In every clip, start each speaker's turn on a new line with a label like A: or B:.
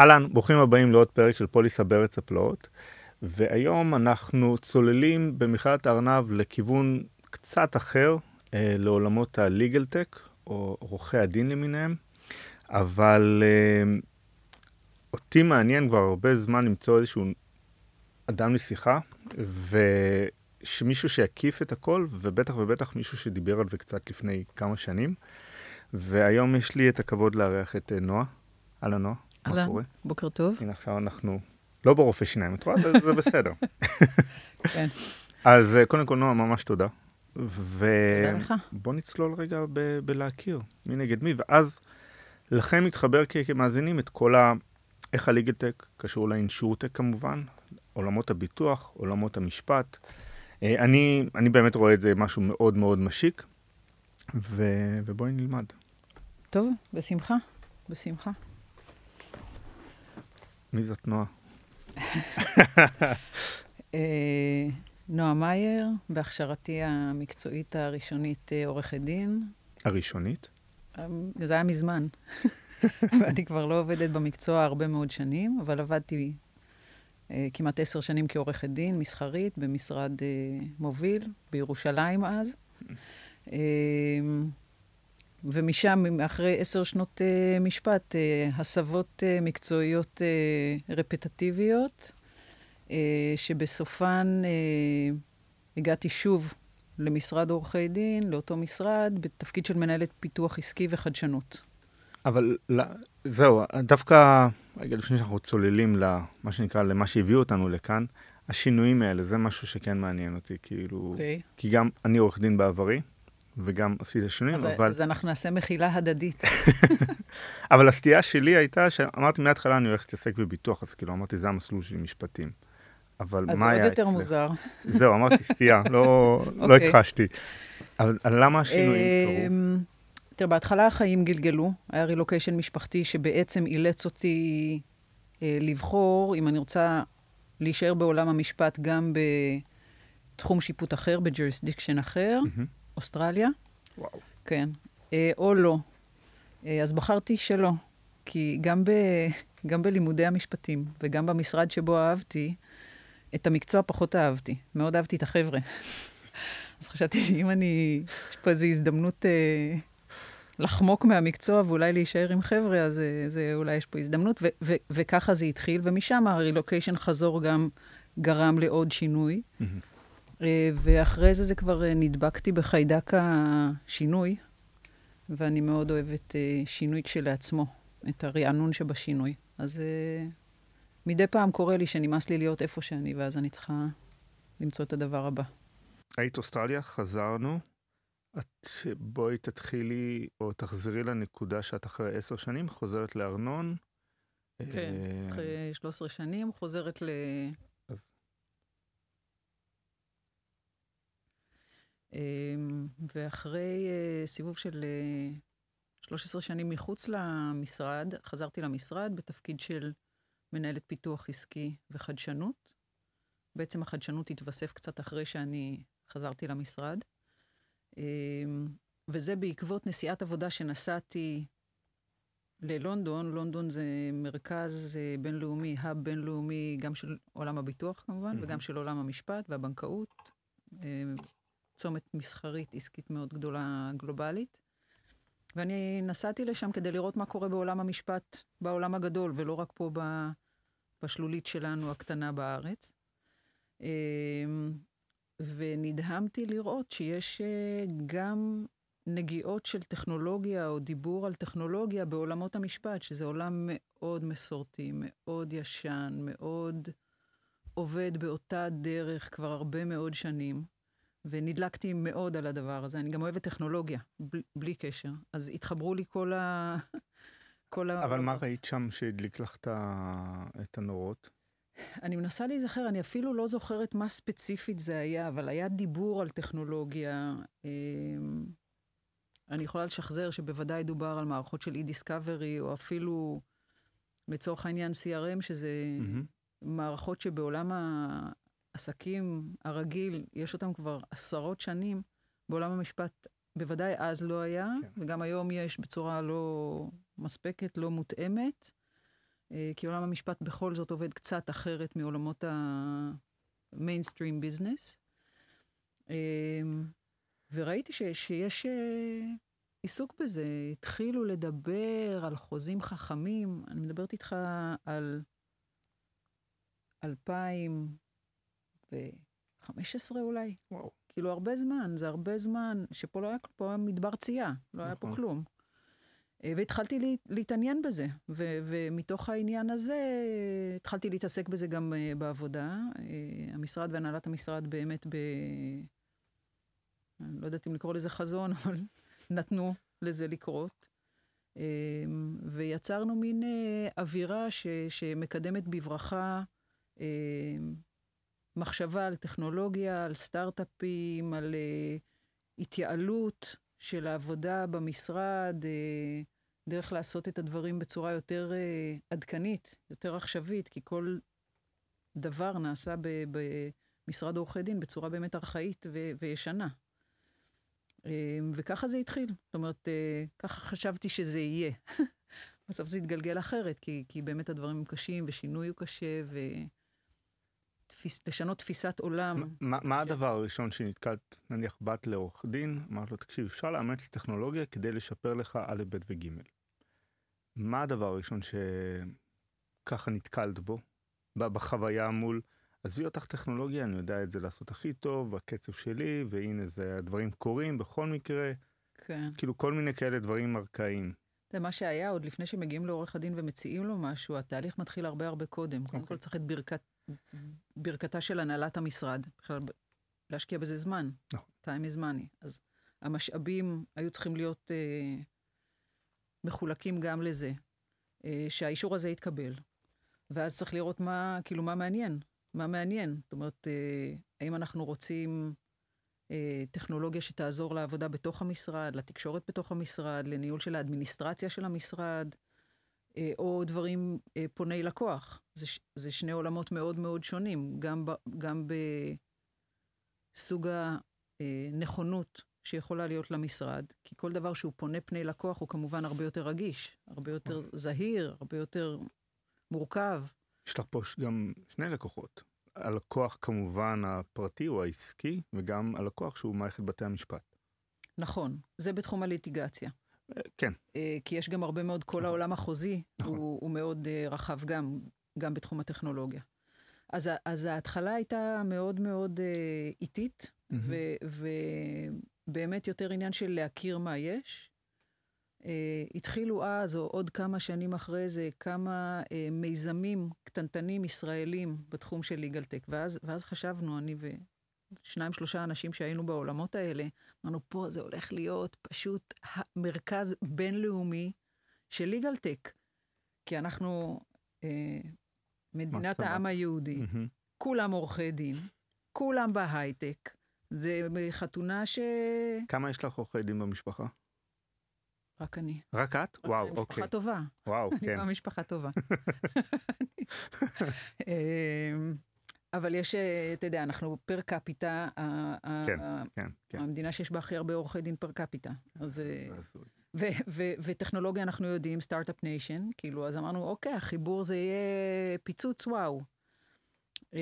A: אהלן, ברוכים הבאים לעוד פרק של פוליסה בארץ הפלאות. והיום אנחנו צוללים במכללת הארנב לכיוון קצת אחר, אה, לעולמות ה-legal tech, או עורכי הדין למיניהם, אבל אה, אותי מעניין כבר הרבה זמן למצוא איזשהו אדם לשיחה, ושמישהו שיקיף את הכל, ובטח ובטח מישהו שדיבר על זה קצת לפני כמה שנים. והיום יש לי את הכבוד לארח את אה, נועה. אהלן נועה, קורה?
B: בוקר טוב.
A: הנה עכשיו אנחנו לא ברופא שיניים, את רואה? זה, בסדר.
B: כן.
A: אז אה, קודם כל נועה, ממש תודה. ובוא נצלול רגע ב- בלהכיר מי נגד מי, ואז לכם מתחבר כ- כמאזינים את כל ה... איך הליגלטק קשור לאינשורטק כמובן, עולמות הביטוח, עולמות המשפט. אה, אני, אני באמת רואה את זה משהו מאוד מאוד משיק, ו... ובואי נלמד.
B: טוב, בשמחה, בשמחה.
A: מי זאת נועה?
B: אה, נועה מאייר, בהכשרתי המקצועית הראשונית אה, עורכת דין.
A: הראשונית?
B: אה, זה היה מזמן. ואני כבר לא עובדת במקצוע הרבה מאוד שנים, אבל עבדתי אה, כמעט עשר שנים כעורכת דין, מסחרית, במשרד אה, מוביל, בירושלים אז. אה, ומשם, אחרי עשר שנות uh, משפט, uh, הסבות uh, מקצועיות uh, רפטטיביות, uh, שבסופן uh, הגעתי שוב למשרד עורכי דין, לאותו משרד, בתפקיד של מנהלת פיתוח עסקי וחדשנות.
A: אבל לא, זהו, דווקא, רגע לפני שאנחנו צוללים למה שנקרא, למה שהביאו אותנו לכאן, השינויים האלה, זה משהו שכן מעניין אותי, כאילו, okay.
B: אוקיי.
A: כי גם אני עורך דין בעברי, וגם עשיתי שינויים,
B: אז,
A: אבל...
B: אז אנחנו נעשה מחילה הדדית.
A: אבל הסטייה שלי הייתה שאמרתי מההתחלה אני הולך להתעסק בביטוח, אז כאילו אמרתי, זה המסלול שלי משפטים. אבל מה היה
B: אז
A: אצלך?
B: עוד יותר מוזר.
A: זהו, אמרתי סטייה, לא, לא
B: אוקיי.
A: הכחשתי. אבל למה השינויים קרו?
B: אמ, תראה, בהתחלה החיים גלגלו, היה רילוקיישן משפחתי שבעצם אילץ אותי אה, לבחור אם אני רוצה להישאר בעולם המשפט גם בתחום שיפוט אחר, ב jurisdiction אחר,
A: מהמם.
B: אוסטרליה,
A: וואו.
B: כן, אה, או לא. אה, אז בחרתי שלא, כי גם, ב, גם בלימודי המשפטים וגם במשרד שבו אהבתי, את המקצוע פחות אהבתי. מאוד אהבתי את החבר'ה. אז חשבתי שאם אני, יש פה איזו הזדמנות אה, לחמוק מהמקצוע ואולי להישאר עם חבר'ה, אז אה, זה, אולי יש פה הזדמנות. ו- ו- וככה זה התחיל, ומשם הרילוקיישן חזור גם גרם לעוד שינוי.
A: מהמם.
B: אה, ואחרי זה זה כבר אה, נדבקתי בחיידק השינוי, ואני מאוד אוהבת אה, שינוי כשלעצמו, את הרענון שבשינוי. אז מדי פעם קורה לי שנמאס לי להיות איפה שאני, ואז אני צריכה למצוא את הדבר הבא.
A: היית אוסטרליה, חזרנו. את בואי תתחילי, או תחזרי לנקודה שאת אחרי עשר שנים, חוזרת לארנון.
B: כן, אחרי 13 שנים, חוזרת ל...
A: אז-
B: אמ, ואחרי אה, סיבוב של אה, 13 שנים מחוץ למשרד, חזרתי למשרד בתפקיד של מנהלת פיתוח עסקי וחדשנות. בעצם החדשנות התווסף קצת אחרי שאני חזרתי למשרד. אמ, וזה בעקבות נסיעת עבודה שנסעתי ללונדון. לונדון זה מרכז אה, בינלאומי, האב בינלאומי, גם של עולם הביטוח כמובן,
A: מהמם.
B: וגם של עולם המשפט והבנקאות. צומת מסחרית עסקית מאוד גדולה, גלובלית. ואני נסעתי לשם כדי לראות מה קורה בעולם המשפט, בעולם הגדול, ולא רק פה ב- בשלולית שלנו הקטנה בארץ. אמ, ונדהמתי לראות שיש אה, גם נגיעות של טכנולוגיה או דיבור על טכנולוגיה בעולמות המשפט, שזה עולם מאוד מסורתי, מאוד ישן, מאוד עובד באותה דרך כבר הרבה מאוד שנים. ונדלקתי מאוד על הדבר הזה. אני גם אוהבת טכנולוגיה, בלי, בלי קשר. אז התחברו לי כל ה... כל ה...
A: אבל מה ראית שם שהדליק לך את הנורות?
B: אני מנסה להיזכר, אני אפילו לא זוכרת מה ספציפית זה היה, אבל היה דיבור על טכנולוגיה. אמ, אני יכולה לשחזר שבוודאי דובר על מערכות של e-discovery, או אפילו, לצורך העניין, CRM, שזה
A: מהמם.
B: מערכות שבעולם העסקים הרגיל, יש אותם כבר עשרות שנים. בעולם המשפט, בוודאי אז לא היה,
A: כן.
B: וגם היום יש בצורה לא מספקת, לא מותאמת. אה, כי עולם המשפט בכל זאת עובד קצת אחרת מעולמות המיינסטרים ביזנס. וראיתי ש, שיש אה, עיסוק בזה. התחילו לדבר על חוזים חכמים, אני מדברת איתך על 2015 אולי.
A: וואו.
B: כאילו הרבה זמן, זה הרבה זמן, שפה לא היה, פה היה מדבר צייה, לא היה פה
A: נכון.
B: כלום. אה, והתחלתי לה, להתעניין בזה, ו, ומתוך העניין הזה התחלתי להתעסק בזה גם אה, בעבודה. אה, המשרד והנהלת המשרד באמת ב... אני לא יודעת אם לקרוא לזה חזון, אבל נתנו לזה לקרות. ויצרנו מין אווירה ש, שמקדמת בברכה מחשבה על טכנולוגיה, על סטארט-אפים, על uh, התייעלות של העבודה במשרד, uh, דרך לעשות את הדברים בצורה יותר uh, עדכנית, יותר עכשווית, כי כל דבר נעשה במשרד עורכי דין בצורה באמת ארכאית וישנה. Uh, וככה זה התחיל. זאת אומרת, uh, ככה חשבתי שזה יהיה. בסוף זה התגלגל אחרת, כי, כי באמת הדברים הם קשים, ושינוי הוא קשה, ו... תפיס, לשנות תפיסת עולם.
A: מה, מה הדבר הראשון שנתקלת, נניח בת לעורך דין, אמרת לו, תקשיב, אפשר לאמץ טכנולוגיה כדי לשפר לך א', ב' וג'. מה הדבר הראשון שככה נתקלת בו, בחוויה מול, עזבי אותך טכנולוגיה, אני יודע את זה לעשות הכי טוב, הקצב שלי, והנה זה, הדברים קורים בכל מקרה,
B: כן.
A: כאילו כל מיני כאלה דברים ארכאיים.
B: זה מה שהיה, עוד לפני שמגיעים לעורך הדין ומציעים לו משהו, התהליך מתחיל הרבה הרבה קודם. קודם כל צריך את ברכת, ברכתה של הנהלת המשרד. בכלל, להשקיע בזה זמן.
A: נכון.
B: time is money. אז המשאבים היו צריכים להיות אה, מחולקים גם לזה, אה, שהאישור הזה יתקבל. ואז צריך לראות מה, כאילו, מה מעניין. מה מעניין. זאת אומרת, אה, האם אנחנו רוצים אה, טכנולוגיה שתעזור לעבודה בתוך המשרד, לתקשורת בתוך המשרד, לניהול של האדמיניסטרציה של המשרד, או דברים אה, פוני לקוח. זה, זה שני עולמות מאוד מאוד שונים, גם, ב, גם בסוג הנכונות שיכולה להיות למשרד, כי כל דבר שהוא פונה פני לקוח הוא כמובן הרבה יותר רגיש, הרבה יותר זהיר, הרבה יותר מורכב.
A: יש לך פה גם שני לקוחות. הלקוח כמובן הפרטי או העסקי, וגם הלקוח שהוא מערכת בתי המשפט.
B: נכון, זה בתחום הליטיגציה.
A: כן,
B: אה, כי יש גם הרבה מאוד, כל העולם החוזי
A: נכון.
B: הוא, הוא מאוד אה, רחב גם, גם בתחום הטכנולוגיה. אז, אז ההתחלה הייתה מאוד מאוד אה, איטית, ו- ובאמת יותר עניין של להכיר מה יש. התחילו אז, או עוד כמה שנים אחרי זה, כמה מיזמים קטנטנים ישראלים בתחום של ליגלטק, ואז, ואז חשבנו, אני ושניים, שלושה אנשים שהיינו בעולמות האלה, אמרנו, פה זה הולך להיות פשוט מרכז בינלאומי של ליגלטק. כי אנחנו אה, מדינת. העם היהודי,
A: מהמם.
B: כולם עורכי דין, כולם בהייטק. זה חתונה ש...
A: כמה יש לך עורכי דין במשפחה?
B: רק אני.
A: רק את? וואו,
B: משפחה
A: אוקיי.
B: טובה.
A: וואו,
B: אני
A: כן.
B: באה משפחה טובה. אמ, אבל יש, אה, אתה יודע, אנחנו פר קפיטה,
A: כן,
B: ה-
A: כן, כן.
B: המדינה שיש בה הכי הרבה עורכי דין פר קפיטה. אז... אה. ו- ו- וטכנולוגיה אנחנו יודעים, startup nation, כאילו, אז אמרנו, אוקיי, החיבור זה יהיה פיצוץ, וואו. Um,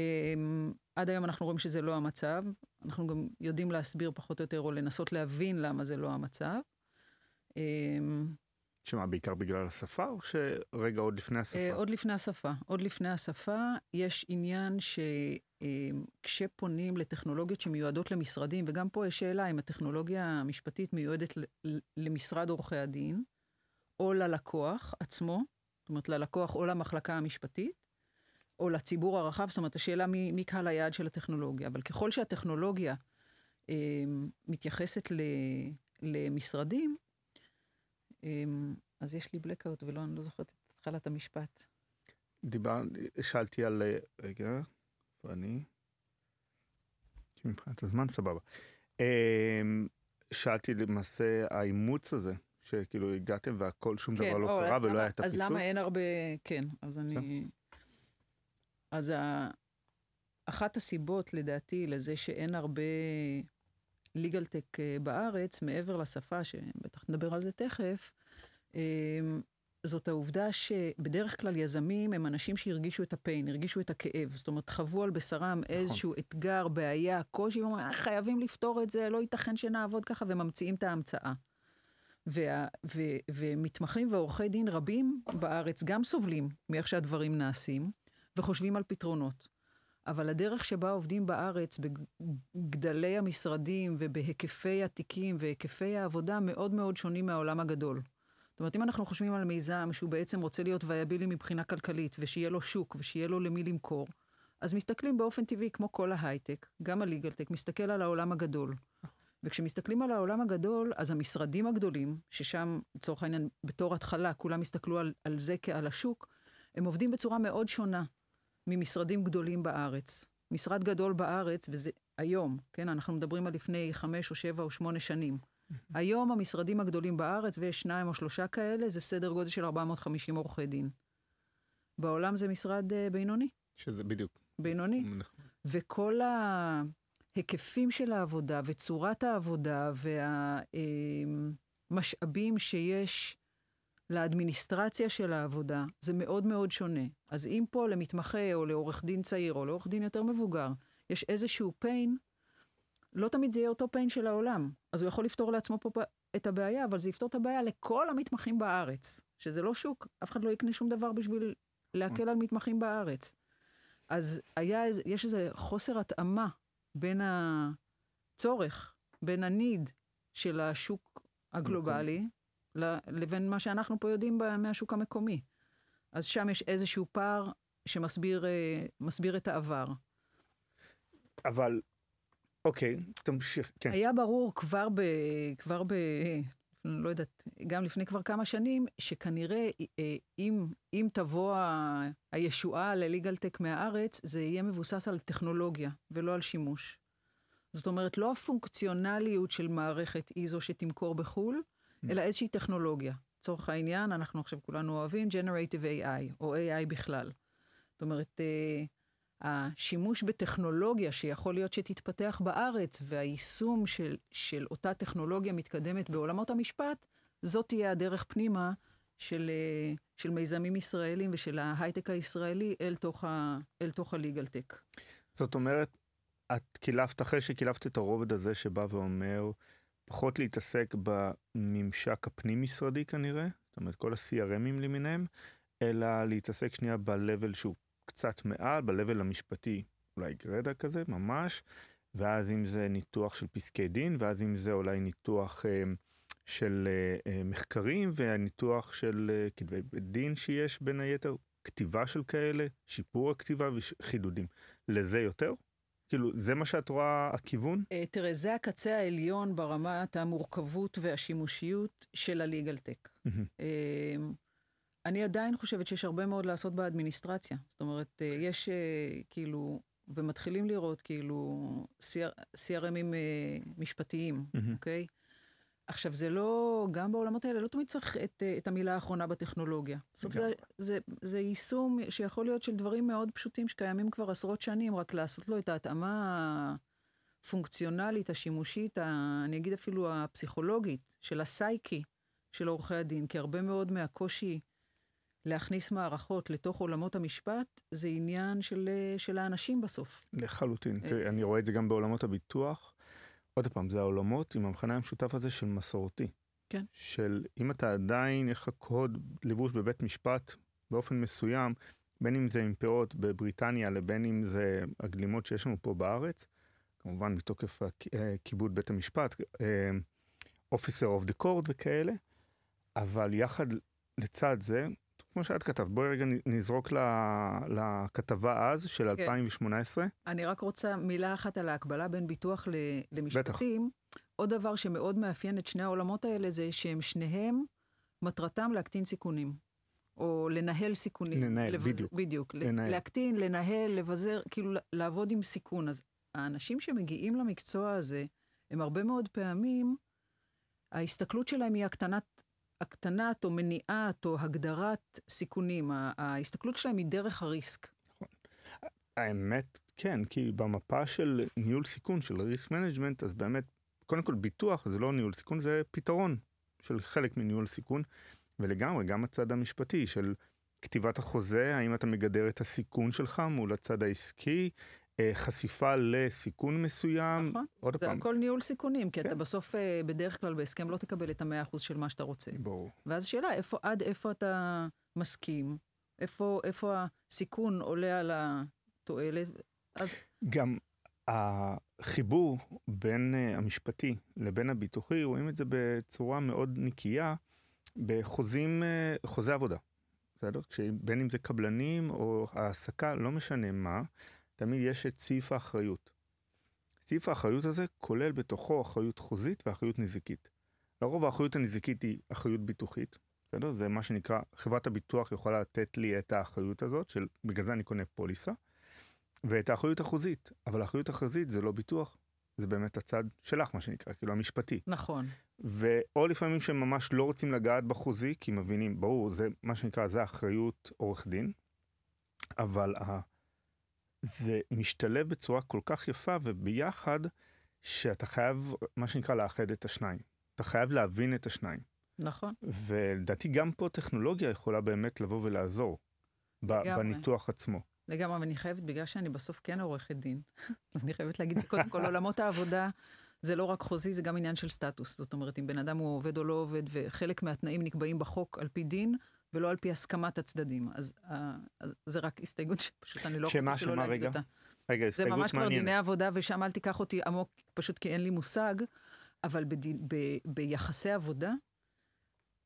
B: עד היום אנחנו רואים שזה לא המצב, אנחנו גם יודעים להסביר פחות או יותר, או לנסות להבין למה זה לא המצב. Um,
A: שמה, בעיקר בגלל השפה, או שרגע עוד לפני השפה?
B: uh, עוד לפני השפה, עוד לפני השפה, יש עניין שכשפונים לטכנולוגיות שמיועדות למשרדים, וגם פה יש שאלה אם הטכנולוגיה המשפטית מיועדת למשרד עורכי הדין, או ללקוח עצמו, זאת אומרת ללקוח או למחלקה המשפטית, או לציבור הרחב, זאת אומרת, השאלה מי, מי קהל היעד של הטכנולוגיה. אבל ככל שהטכנולוגיה אה, מתייחסת ל, למשרדים, אה, אז יש לי blackout ולא, אני לא זוכרת את התחלת המשפט.
A: דיבר, שאלתי על, רגע, איפה אני? מבחינת הזמן סבבה. אה, שאלתי למעשה האימוץ הזה, שכאילו הגעתם והכל, שום דבר לא
B: או,
A: קרה
B: אז
A: ולא
B: למה-
A: היה את
B: אז
A: הפיצוץ.
B: למה אין הרבה... כן, אז אני... אז ה... אחת הסיבות, לדעתי, לזה שאין הרבה legal tech אה, בארץ, מעבר לשפה, שבטח נדבר על זה תכף, אה, זאת העובדה שבדרך כלל יזמים הם אנשים שהרגישו את הפיין, הרגישו את הכאב. זאת אומרת, חוו על בשרם נכון. איזשהו אתגר, בעיה, קושי, ואומרים, חייבים לפתור את זה, לא ייתכן שנעבוד ככה, וממציאים את ההמצאה. וה, ו, ומתמחים ועורכי דין רבים בארץ גם סובלים מאיך שהדברים נעשים, וחושבים על פתרונות. אבל הדרך שבה עובדים בארץ, בגדלי המשרדים ובהיקפי התיקים והיקפי העבודה, מאוד מאוד שונים מהעולם הגדול. זאת אומרת, אם אנחנו חושבים על מיזם שהוא בעצם רוצה להיות וייבילי מבחינה כלכלית, ושיהיה לו שוק ושיהיה לו למי למכור, אז מסתכלים באופן טבעי, כמו כל ההייטק, גם ה legaltech, מסתכל על העולם הגדול. וכשמסתכלים על העולם הגדול, אז המשרדים הגדולים, ששם, לצורך העניין, בתור התחלה, כולם הסתכלו על, על זה כעל השוק, הם עובדים בצורה מאוד שונה ממשרדים גדולים בארץ. משרד גדול בארץ, וזה היום, כן, אנחנו מדברים על לפני חמש או שבע או שמונה שנים. היום המשרדים הגדולים בארץ, ויש שניים או שלושה כאלה, זה סדר גודל של 450 עורכי דין. בעולם זה משרד uh, בינוני.
A: שזה בדיוק.
B: בינוני. וכל ההיקפים של העבודה וצורת העבודה והמשאבים שיש לאדמיניסטרציה של העבודה, זה מאוד מאוד שונה. אז אם פה למתמחה או לעורך דין צעיר או לעורך דין יותר מבוגר, יש איזשהו pain, לא תמיד זה יהיה אותו pain של העולם. אז הוא יכול לפתור לעצמו פה את הבעיה, אבל זה יפתור את הבעיה לכל המתמחים בארץ, שזה לא שוק, אף אחד לא יקנה שום דבר בשביל להקל על מתמחים בארץ. אז היה, יש איזה חוסר התאמה בין הצורך, בין הניד של השוק הגלובלי, לבין מה שאנחנו פה יודעים מהשוק המקומי. אז שם יש איזשהו פער שמסביר אה, את העבר.
A: אבל, אוקיי, תמשיך, כן.
B: היה ברור כבר ב... כבר ב... לא יודעת, גם לפני כבר כמה שנים, שכנראה אה, אם, אם תבוא הישועה לליגלטק מהארץ, זה יהיה מבוסס על טכנולוגיה ולא על שימוש. זאת אומרת, לא הפונקציונליות של מערכת היא זו שתמכור בחו"ל, אלא איזושהי טכנולוגיה. לצורך העניין, אנחנו עכשיו כולנו אוהבים Generative AI, או AI בכלל. זאת אומרת, אה, השימוש בטכנולוגיה שיכול להיות שתתפתח בארץ, והיישום של, של אותה טכנולוגיה מתקדמת בעולמות המשפט, זאת תהיה הדרך פנימה של, אה, של מיזמים ישראלים ושל ההייטק הישראלי אל תוך, ה, אל תוך הליגלטק.
A: זאת אומרת, את קילפת, אחרי שקילפת את הרובד הזה שבא ואומר, פחות להתעסק בממשק הפנים-משרדי כנראה, זאת אומרת כל ה-CRMים למיניהם, אלא להתעסק שנייה ב-level שהוא קצת מעל, ב-level המשפטי, אולי גרדה כזה, ממש, ואז אם זה ניתוח של פסקי דין, ואז אם זה אולי ניתוח אה, של אה, אה, מחקרים, והניתוח של אה, כתבי דין שיש בין היתר, כתיבה של כאלה, שיפור הכתיבה וחידודים. לזה יותר? כאילו, זה מה שאת רואה הכיוון?
B: Uh, תראה, זה הקצה העליון ברמת המורכבות והשימושיות של הליגל-טק. Mm-hmm. Uh, אני עדיין חושבת שיש הרבה מאוד לעשות באדמיניסטרציה. זאת אומרת, uh, יש כאילו, ומתחילים לראות כאילו CRMים משפטיים, אוקיי? Mm-hmm. Okay? עכשיו, זה לא, גם בעולמות האלה, לא תמיד צריך את, אה, את המילה האחרונה בטכנולוגיה. בסוף זה, זה, זה יישום שיכול להיות של דברים מאוד פשוטים שקיימים כבר עשרות שנים, רק לעשות לו את ההתאמה הפונקציונלית, השימושית, ה, אני אגיד אפילו הפסיכולוגית, של הסייקי של עורכי הדין, כי הרבה מאוד מהקושי להכניס מערכות לתוך עולמות המשפט, זה עניין של, אה, של האנשים בסוף.
A: לחלוטין. תראי, אני רואה את זה גם בעולמות הביטוח. עוד פעם, זה העולמות עם המכנה המשותף הזה של מסורתי.
B: כן.
A: של אם אתה עדיין, יש לך קוד לבוש בבית משפט באופן מסוים, בין אם זה עם פאות בבריטניה לבין אם זה הגלימות שיש לנו פה בארץ, כמובן מתוקף אה, כיבוד בית המשפט, אופיסר אוף דה קורד וכאלה, אבל יחד לצד זה, כמו שאת כתבת, בואי רגע נזרוק לכתבה אז של 2018. כן.
B: אני רק רוצה מילה אחת על ההקבלה בין ביטוח למשפטים. בטח. עוד דבר שמאוד מאפיין את שני העולמות האלה זה שהם שניהם, מטרתם להקטין סיכונים. או לנהל סיכונים.
A: לנהל, לבז... בדיוק.
B: בדיוק. לנהל. להקטין, לנהל, לבזר, כאילו לעבוד עם סיכון. אז האנשים שמגיעים למקצוע הזה, הם הרבה מאוד פעמים, ההסתכלות שלהם היא הקטנת הקטנת או מניעת או הגדרת סיכונים. ההסתכלות שלהם היא דרך ה risk. נכון.
A: האמת, כן, כי במפה של ניהול סיכון, של risk management, אז באמת, קודם כל ביטוח זה לא ניהול סיכון, זה פתרון של חלק מניהול סיכון. ולגמרי, גם הצד המשפטי של כתיבת החוזה, האם אתה מגדר את הסיכון שלך מול הצד העסקי, חשיפה לסיכון מסוים.
B: נכון,
A: עוד
B: זה
A: פעם,
B: הכל ניהול סיכונים, כי
A: כן.
B: אתה בסוף, אה, בדרך כלל בהסכם לא תקבל את המאה אחוז של מה שאתה רוצה.
A: ברור.
B: ואז שאלה, איפה, עד איפה אתה מסכים? איפה, איפה הסיכון עולה על התועלת? אז
A: גם החיבור בין אה, המשפטי לבין הביטוחי, רואים את זה בצורה מאוד נקייה בחוזים, אה, חוזי עבודה. בסדר? בין אם זה קבלנים או העסקה, לא משנה מה, תמיד יש את סעיף האחריות. סעיף האחריות הזה כולל בתוכו אחריות חוזית ואחריות נזיקית. לרוב האחריות הנזיקית היא אחריות ביטוחית, בסדר? זה מה שנקרא, חברת הביטוח יכולה לתת לי את האחריות הזאת, של בגלל זה אני קונה פוליסה, ואת האחריות החוזית. אבל האחריות החוזית זה לא ביטוח, זה באמת הצד שלך, מה שנקרא, כאילו המשפטי.
B: נכון.
A: ואו לפעמים שהם ממש לא רוצים לגעת בחוזי, כי מבינים, ברור, זה מה שנקרא, זה אחריות עורך דין, אבל ה... זה משתלב בצורה כל כך יפה וביחד, שאתה חייב, מה שנקרא, לאחד את השניים. אתה חייב להבין את השניים.
B: נכון.
A: ולדעתי גם פה טכנולוגיה יכולה באמת לבוא ולעזור
B: לגמרי.
A: בניתוח עצמו.
B: לגמרי, ואני חייבת, בגלל שאני בסוף כן עורכת דין, אז אני חייבת להגיד, קודם כל, עולמות העבודה זה לא רק חוזי, זה גם עניין של סטטוס. זאת אומרת, אם בן אדם הוא עובד או לא עובד, וחלק מהתנאים נקבעים בחוק על פי דין, ולא על פי הסכמת הצדדים. אז, אה, אז זה רק הסתייגות שפשוט אני לא שלא
A: שמה,
B: להגיד
A: רגע?
B: אותה.
A: רגע,
B: זה
A: הסתייגות
B: ממש כבר
A: מעניינת.
B: דיני עבודה, ושם אל תיקח אותי עמוק, פשוט כי אין לי מושג, אבל בדין, ב, ביחסי עבודה,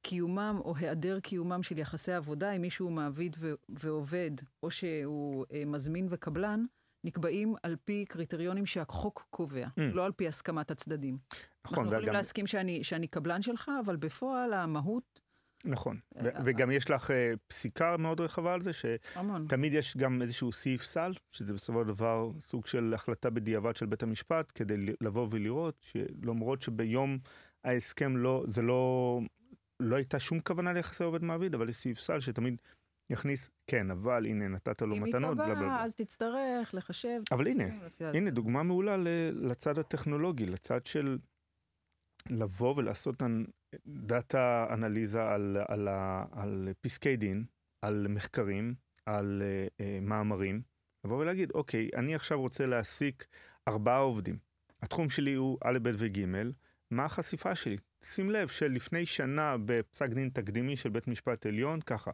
B: קיומם או היעדר קיומם של יחסי עבודה, אם מישהו מעביד ו, ועובד, או שהוא אה, מזמין וקבלן, נקבעים על פי קריטריונים שהחוק קובע,
A: Mm.
B: לא על פי הסכמת הצדדים.
A: נכון,
B: אנחנו יכולים
A: וגם-
B: להסכים שאני, שאני קבלן שלך, אבל בפועל המהות,
A: נכון, ו-
B: אה,
A: וגם יש לך אה, פסיקה מאוד רחבה על זה. שתמיד יש גם איזשהו סעיף סל, שזה בסופו של דבר סוג של החלטה בדיעבד של בית המשפט, כדי לבוא ולראות שלמרות שביום ההסכם לא, זה לא, לא הייתה שום כוונה ליחסי עובד מעביד, אבל יש סעיף סל שתמיד יכניס, כן, אבל הנה נתת לו מתנות, בלה בלה בלה.
B: אז תצטרך לחשב.
A: אבל הנה,
B: ה-
A: הנה דוגמה מעולה לצד הטכנולוגי, לצד של לבוא ולעשות דאטה אנליזה על, על, על פסקי דין, על מחקרים, על uh, מאמרים, לבוא ולהגיד, אוקיי, אני עכשיו רוצה להעסיק ארבעה עובדים. התחום שלי הוא א', ב' וג', מה החשיפה שלי? שים לב שלפני שנה בפסק דין תקדימי של בית משפט עליון, ככה,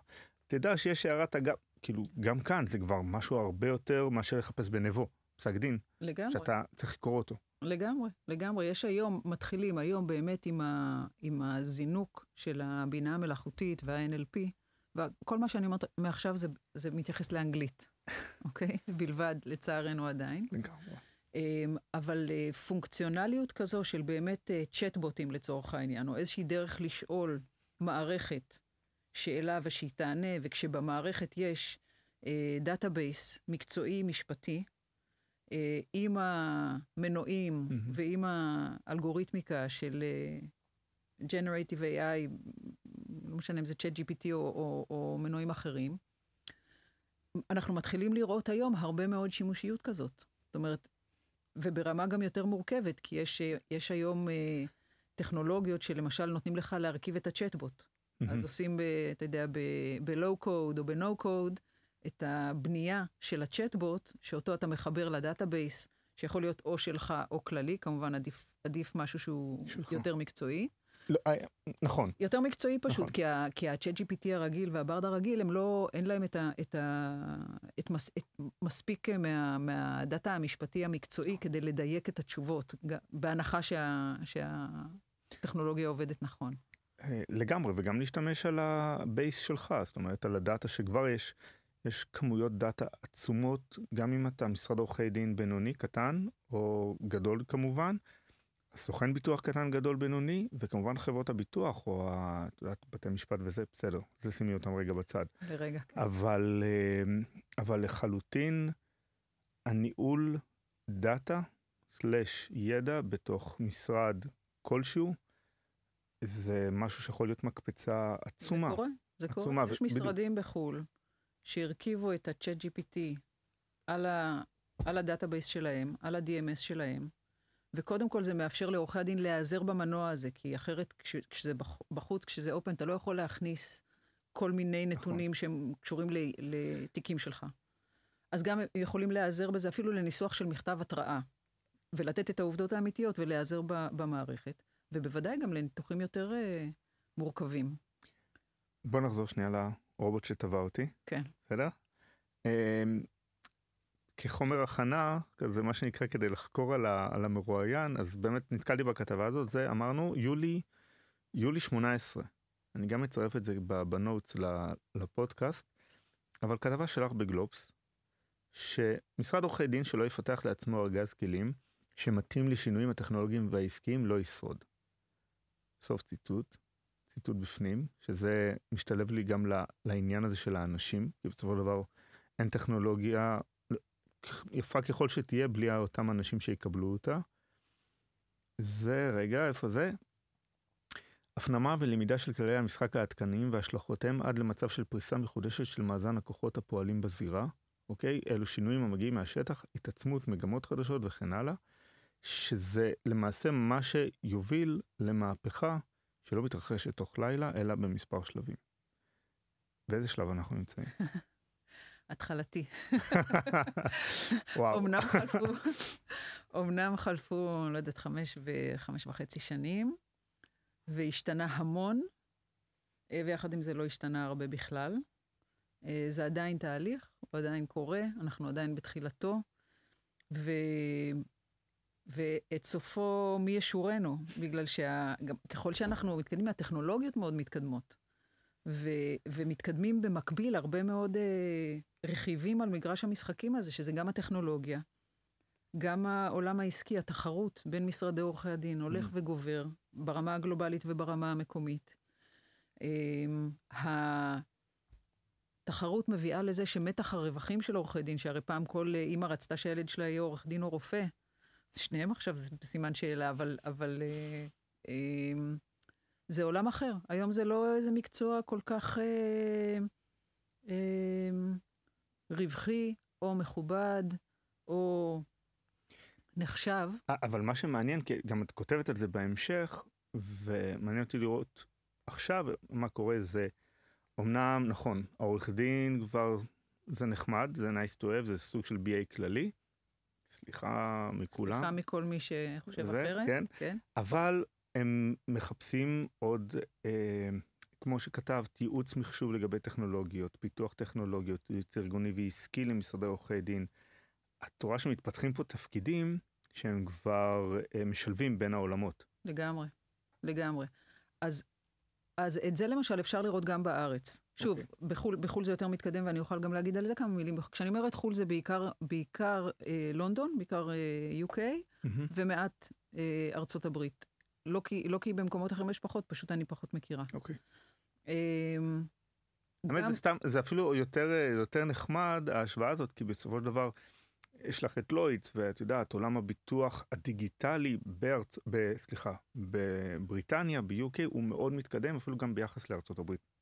A: תדע שיש הערת אגב, כאילו, גם כאן זה כבר משהו הרבה יותר מאשר לחפש בנבו, פסק דין,
B: לגמרי.
A: שאתה צריך לקרוא אותו.
B: לגמרי, לגמרי. יש היום, מתחילים היום באמת עם, ה, עם הזינוק של הבינה המלאכותית וה-NLP, וכל מה שאני אומרת מעכשיו זה, זה מתייחס לאנגלית, אוקיי? בלבד, לצערנו עדיין.
A: לגמרי.
B: אמ, אבל אה, פונקציונליות כזו של באמת אה, צ'טבוטים לצורך העניין, או איזושהי דרך לשאול מערכת שאלה ושהיא תענה, וכשבמערכת יש database מקצועי משפטי, אה, עם המנועים
A: מהמם.
B: ועם האלגוריתמיקה של אה, Generative AI, לא משנה אם זה ChatGPT או, או, או מנועים אחרים, אנחנו מתחילים לראות היום הרבה מאוד שימושיות כזאת. זאת אומרת, וברמה גם יותר מורכבת, כי יש, אה, יש היום אה, טכנולוגיות שלמשל נותנים לך להרכיב את הצ'טבוט. אז עושים, ב, אתה יודע, ב-low code או ב-no code, את הבנייה של הצ'טבוט, שאותו אתה מחבר ל database, שיכול להיות או שלך או כללי, כמובן עדיף, עדיף משהו שהוא
A: שלך.
B: יותר מקצועי.
A: לא, אה, נכון,
B: יותר מקצועי פשוט,
A: נכון.
B: כי, ה, כי ה-chat GPT הרגיל וה Bard הרגיל, הם לא, אין להם את, ה, את, ה, את, מס, את מספיק מה, מהדאטה המשפטי המקצועי כדי לדייק את התשובות, בהנחה שה, שהטכנולוגיה עובדת נכון.
A: אה, לגמרי, וגם להשתמש על ה base שלך, זאת אומרת, על הדאטה שכבר יש, יש כמויות דאטה עצומות, גם אם אתה משרד עורכי דין בינוני, קטן, או גדול כמובן, סוכן ביטוח קטן, גדול, בינוני, וכמובן חברות הביטוח, או את יודעת, בתי משפט וזה, בסדר, זה שימי אותם רגע בצד.
B: לרגע. כן.
A: אבל, אה, אבל לחלוטין הניהול דאטה slash ידע בתוך משרד כלשהו, זה משהו שיכול להיות מקפצה עצומה.
B: זה קורה, זה קורה.
A: עצומה,
B: יש משרדים בחו"ל שהרכיבו את ה-chat GPT על, ה, על ה database שלהם, על ה-DMS שלהם, וקודם כל זה מאפשר לעורכי הדין להיעזר במנוע הזה, כי אחרת כש, כשזה בחוץ, כשזה open, אתה לא יכול להכניס כל מיני נכון. נתונים נכון. שהם קשורים לתיקים שלך. אז גם יכולים להיעזר בזה אפילו לניסוח של מכתב התראה, ולתת את העובדות האמיתיות ולהיעזר במערכת, ובוודאי גם לניתוחים יותר uh, מורכבים.
A: בוא נחזור שנייה לרובוט שטבע אותי.
B: כן.
A: בסדר? Um, כחומר הכנה, כזה מה שנקרא כדי לחקור על, ה, על המרואיין, אז באמת נתקלתי בכתבה הזאת, זה אמרנו יולי, יולי 18. אני גם אצרף את זה בנוטס לפודקאסט, אבל כתבה שלך בגלובס, שמשרד עורכי דין שלא יפתח לעצמו ארגז כלים שמתאים לשינויים הטכנולוגיים והעסקיים לא ישרוד. סוף ציטוט, ציטוט בפנים, שזה משתלב לי גם לעניין הזה של האנשים, כי בסופו של דבר אין טכנולוגיה יפה ככל שתהיה בלי אותם אנשים שיקבלו אותה. זה, רגע, איפה זה? הפנמה ולמידה של כללי המשחק העדכניים והשלכותיהם עד למצב של פריסה מחודשת של מאזן הכוחות הפועלים בזירה, אוקיי? אלו שינויים המגיעים מהשטח, התעצמות, מגמות חדשות וכן הלאה, שזה למעשה מה שיוביל למהפכה שלא מתרחשת תוך לילה, אלא במספר שלבים. באיזה שלב אנחנו נמצאים?
B: התחלתי.
A: וואו.
B: אמנם חלפו, אמנם חלפו, לא יודעת, חמש וחמש וחצי שנים, והשתנה המון, אה, ויחד עם זה לא השתנה הרבה בכלל. אה, זה עדיין תהליך, הוא עדיין קורה, אנחנו עדיין בתחילתו, ו... ואת סופו מי ישורנו, בגלל שככל שאנחנו מתקדמים, הטכנולוגיות מאוד מתקדמות. ו, ומתקדמים במקביל הרבה מאוד אה, רכיבים על מגרש המשחקים הזה, שזה גם הטכנולוגיה, גם העולם העסקי, התחרות בין משרדי עורכי הדין הולך mm. וגובר ברמה הגלובלית וברמה המקומית. אה, התחרות מביאה לזה שמתח הרווחים של עורכי דין, שהרי פעם כל אימא רצתה שהילד שלה יהיה עורך דין או רופא, שניהם עכשיו זה סימן שאלה, אבל, אבל אה, אה, זה עולם אחר. היום זה לא איזה מקצוע כל כך אה, אה, רווחי, או מכובד, או נחשב.
A: אבל מה שמעניין, כי גם את כותבת על זה בהמשך, ומעניין אותי לראות עכשיו מה קורה זה, אמנם, נכון, העורך דין כבר, זה נחמד, זה nice to have, זה סוג של BA כללי. סליחה מכולם.
B: סליחה מכל מי שחושב זה, אחרת.
A: כן, כן. אבל הם מחפשים עוד, אה, כמו שכתבת, ייעוץ מחשוב לגבי טכנולוגיות, פיתוח טכנולוגיות, ייעוץ ארגוני ועסקי למשרדי עורכי דין. את רואה שמתפתחים פה תפקידים שהם כבר אה, משלבים בין העולמות.
B: לגמרי, לגמרי. אז, אז את זה למשל אפשר לראות גם בארץ. שוב, okay. אוקיי. בחו"ל, בחו"ל זה יותר מתקדם ואני אוכל גם להגיד על זה כמה מילים. כשאני אומרת חו"ל זה בעיקר, בעיקר אה, לונדון, בעיקר אה, UK, mm-hmm. ומעט אה, ארצות הברית. לא כי, לא כי במקומות אחרים יש פחות, פשוט אני פחות מכירה.
A: אוקיי. אמ, האמת, זה סתם, זה אפילו יותר, יותר נחמד, ההשוואה הזאת, כי בסופו של דבר, יש לך את לוידס, ואת יודעת, עולם הביטוח הדיגיטלי בארצ... ב... סליחה, בבריטניה, ב-UK, הוא מאוד מתקדם, אפילו גם ביחס לארצות הברית.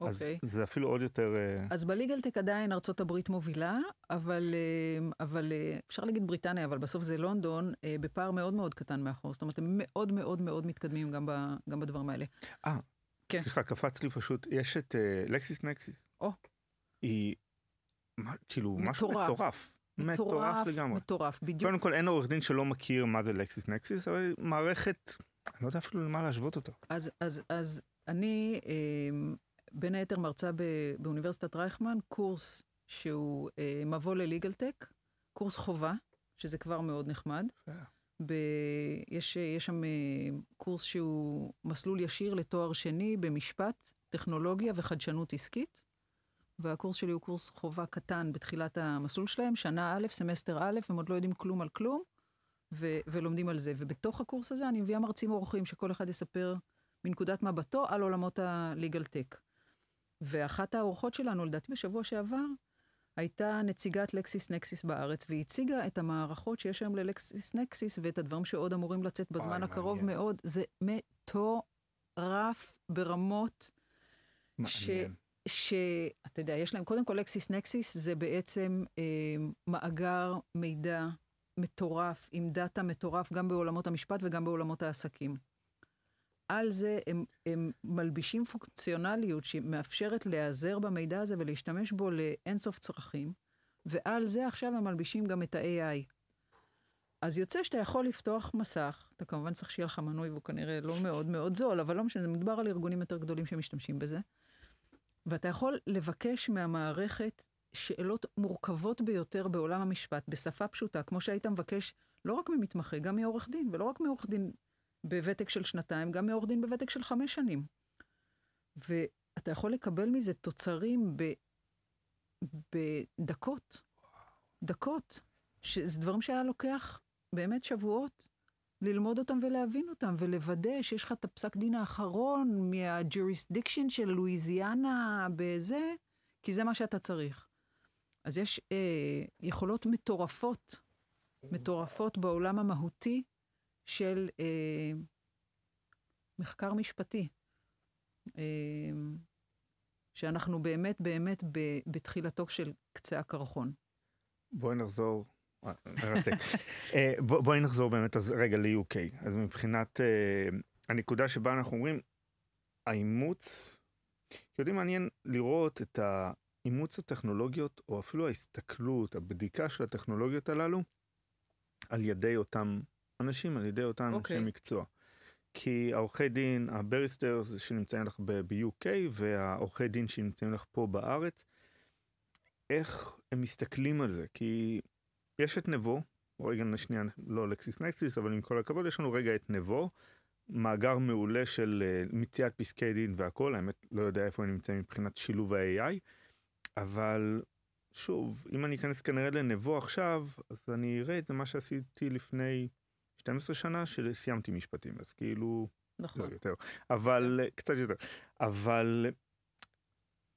A: אוקיי. אז זה אפילו עוד יותר... אה,
B: אז בליגלטק עדיין ארצות הברית מובילה, אבל, אה, אבל אה, אפשר להגיד בריטניה, אבל בסוף זה לונדון, בפער מאוד מאוד קטן מאחור. זאת אומרת, הם מאוד מאוד מאוד מתקדמים גם, ב, גם בדברים האלה.
A: אה, כן. סליחה, קפץ לי פשוט, יש את לקסיס נקסיס.
B: או.
A: היא, מה, כאילו. משהו מטורף. מטורף לגמרי.
B: מטורף, בדיוק.
A: קודם כל, אין עורך דין שלא מכיר מה זה לקסיס נקסיס, אבל מערכת, אני לא יודע אפילו למה להשוות אותה.
B: אז, אז, אז אני... בין היתר מרצה באוניברסיטת רייכמן, קורס שהוא אה, מבוא ל legaltech, קורס חובה, שזה כבר מאוד נחמד. ב... יש, יש שם אה, קורס שהוא מסלול ישיר לתואר שני במשפט, טכנולוגיה וחדשנות עסקית. והקורס שלי הוא קורס חובה קטן בתחילת המסלול שלהם, שנה א', סמסטר א', הם עוד לא יודעים כלום על כלום, ו- ולומדים על זה. ובתוך הקורס הזה אני מביאה מרצים אורחים, שכל אחד יספר מנקודת מבטו על עולמות ה legal tech. ואחת האורחות שלנו, לדעתי בשבוע שעבר, הייתה נציגת LexisNexis בארץ, והיא הציגה את המערכות שיש היום ל LexisNexis ואת הדברים שעוד אמורים לצאת בזמן הקרוב מעניין. מאוד. זה מטורף ברמות ש... שאתה יודע, יש להם, קודם כל LexisNexis זה בעצם אה, מאגר מידע מטורף, עם דאטה מטורף, גם בעולמות המשפט וגם בעולמות העסקים. על זה הם, הם מלבישים פונקציונליות שמאפשרת להיעזר במידע הזה ולהשתמש בו לאינסוף צרכים, ועל זה עכשיו הם מלבישים גם את ה-AI. אז יוצא שאתה יכול לפתוח מסך, אתה כמובן צריך שיהיה לך מנוי והוא כנראה לא מאוד מאוד זול, אבל לא משנה, מדובר על ארגונים יותר גדולים שמשתמשים בזה. ואתה יכול לבקש מהמערכת שאלות מורכבות ביותר בעולם המשפט, בשפה פשוטה, כמו שהיית מבקש לא רק ממתמחה, גם מעורך דין, ולא רק מעורך דין בוותק של שנתיים, גם מעורך דין בוותק של חמש שנים. ואתה יכול לקבל מזה תוצרים ב... בדקות, דקות, שזה דברים שהיה לוקח באמת שבועות ללמוד אותם ולהבין אותם, ולוודא שיש לך את הפסק דין האחרון מהג'וריסדיקשן של לואיזיאנה בזה, כי זה מה שאתה צריך. אז יש אה, יכולות מטורפות, מטורפות בעולם המהותי של אה, מחקר משפטי, אה, שאנחנו באמת באמת בתחילתו של קצה הקרחון.
A: בואי נחזור אה, אה, בואי נחזור באמת אז רגע ל-UK. אז מבחינת uh, הנקודה שבה אנחנו אומרים, האימוץ, יודעים מעניין לראות את האימוץ הטכנולוגיות, או אפילו ההסתכלות, הבדיקה של הטכנולוגיות הללו, על ידי אותם אנשים, על ידי אותם okay. אנשי אוקיי. מקצוע. כי העורכי דין, הבריסטרס שנמצאים לך ב-UK, והעורכי דין שנמצאים לך פה בארץ, איך הם מסתכלים על זה? כי יש את נבו, רגע שנייה, לא לקסיס נקסיס, אבל עם כל הכבוד, יש לנו רגע את נבו, מאגר מעולה של uh, מציאת פסקי דין והכל, האמת לא יודע איפה הם נמצאים מבחינת שילוב ה-AI, אבל שוב, אם אני אכנס כנראה לנבו עכשיו, אז אני אראה את זה מה שעשיתי לפני 12 שנה, שסיימתי משפטים, אז כאילו,
B: נכון.
A: לא יותר, אבל uh, קצת יותר, אבל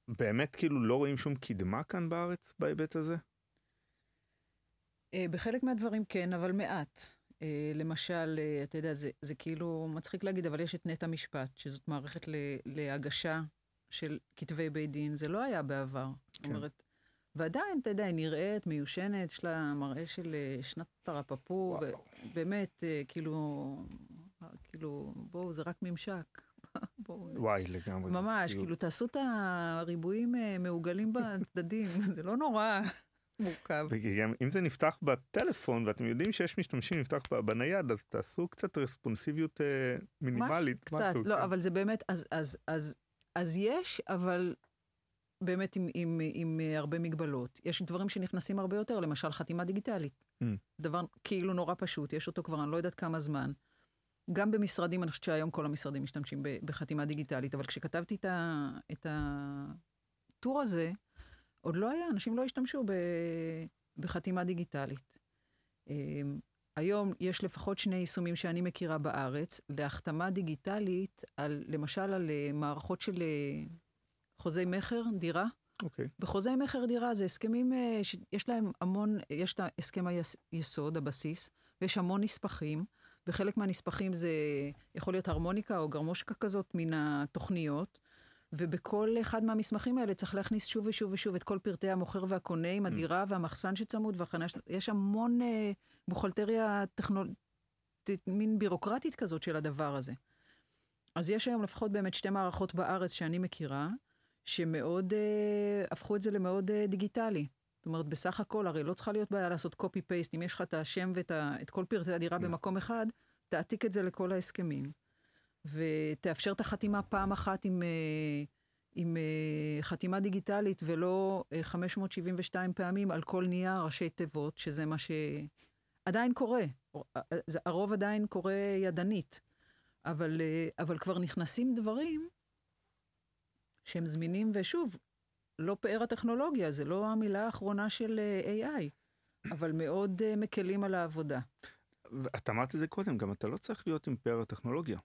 A: באמת כאילו לא רואים שום קדמה כאן בארץ בהיבט הזה?
B: אה, בחלק מהדברים כן, אבל מעט. אה, למשל, אה, אתה יודע, זה, זה כאילו מצחיק להגיד, אבל יש את נטע משפט, שזאת מערכת להגשה של כתבי בית דין, זה לא היה בעבר. כן. אומרת, ועדיין, אתה יודע, היא נראית, מיושנת, יש לה מראה של שנת תרפפו, ובאמת, כאילו, כאילו, בואו, זה רק ממשק.
A: בואו. וואי, לגמרי.
B: ממש, כאילו, תעשו את הריבועים מעוגלים בצדדים, זה לא נורא. מורכב.
A: וגם אם זה נפתח בטלפון ואתם יודעים שיש משתמשים נפתח בנייד אז תעשו קצת רספונסיביות אה, מינימלית.
B: קצת, משהו, לא, כן. אבל זה באמת, אז, אז, אז, אז יש, אבל באמת עם, עם, עם, עם הרבה מגבלות. יש דברים שנכנסים הרבה יותר, למשל חתימה דיגיטלית. Mm. דבר כאילו נורא פשוט, יש אותו כבר אני לא יודעת כמה זמן. גם במשרדים, אני חושבת שהיום כל המשרדים משתמשים בחתימה דיגיטלית, אבל כשכתבתי את, ה, את הטור הזה, עוד לא היה, אנשים לא השתמשו ב, בחתימה דיגיטלית. אמ, היום יש לפחות שני יישומים שאני מכירה בארץ להחתמה דיגיטלית, על, למשל על אה, מערכות של אה, חוזי מכר, דירה.
A: אוקיי. Okay.
B: בחוזי מכר דירה זה הסכמים אה, שיש להם המון, יש את הסכם היסוד, הבסיס, ויש המון נספחים. וחלק מהנספחים זה יכול להיות הרמוניקה או גרמושקה כזאת מן התוכניות. ובכל אחד מהמסמכים האלה צריך להכניס שוב ושוב ושוב את כל פרטי המוכר והקונה עם mm. הדירה והמחסן שצמוד והחניה, יש המון אה, בוכלטריה טכנולוגית, מין בירוקרטית כזאת של הדבר הזה. אז יש היום לפחות באמת שתי מערכות בארץ שאני מכירה, שמאוד, אה, הפכו את זה למאוד אה, דיגיטלי. זאת אומרת, בסך הכל, הרי לא צריכה להיות בעיה לעשות copy-paste, אם יש לך את השם ואת ה, כל פרטי הדירה yeah. במקום אחד, תעתיק את זה לכל ההסכמים. ותאפשר את החתימה פעם אחת עם, אה, עם אה, חתימה דיגיטלית ולא 572 אה, פעמים על כל נייר ראשי תיבות, שזה מה שעדיין קורה. הרוב עדיין קורה ידנית, אבל, אבל כבר נכנסים דברים שהם זמינים, ושוב, לא פאר הטכנולוגיה, זה לא המילה האחרונה של AI, אבל מאוד מקלים על העבודה.
A: את אמרת את זה קודם, גם אתה לא צריך להיות עם פאר הטכנולוגיה.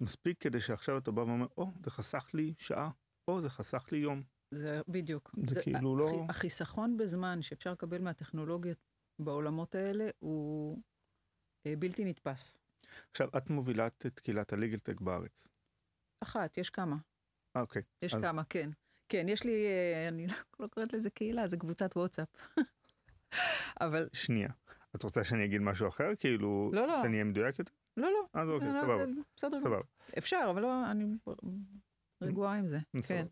A: מספיק כדי שעכשיו אתה בא ואומר, או, זה חסך לי שעה, או, זה חסך לי יום.
B: זה בדיוק.
A: זה, זה כאילו לא...
B: החיסכון בזמן שאפשר לקבל מהטכנולוגיות בעולמות האלה הוא אה, בלתי נתפס.
A: עכשיו, את מובילה את קהילת הליגלטק בארץ.
B: אחת, יש כמה.
A: אה, אוקיי.
B: יש אז... כמה, כן. כן, יש לי, אה, אני לא, לא קוראת לזה קהילה, זה קבוצת וואטסאפ. אבל...
A: שנייה. את רוצה שאני אגיד משהו אחר? כאילו,
B: לא, לא.
A: שאני אהיה מדויק יותר?
B: לא, לא.
A: אז אוקיי,
B: לא,
A: סבבה.
B: בסדר.
A: סבבה.
B: אפשר, אבל לא, אני רגועה עם זה. כן.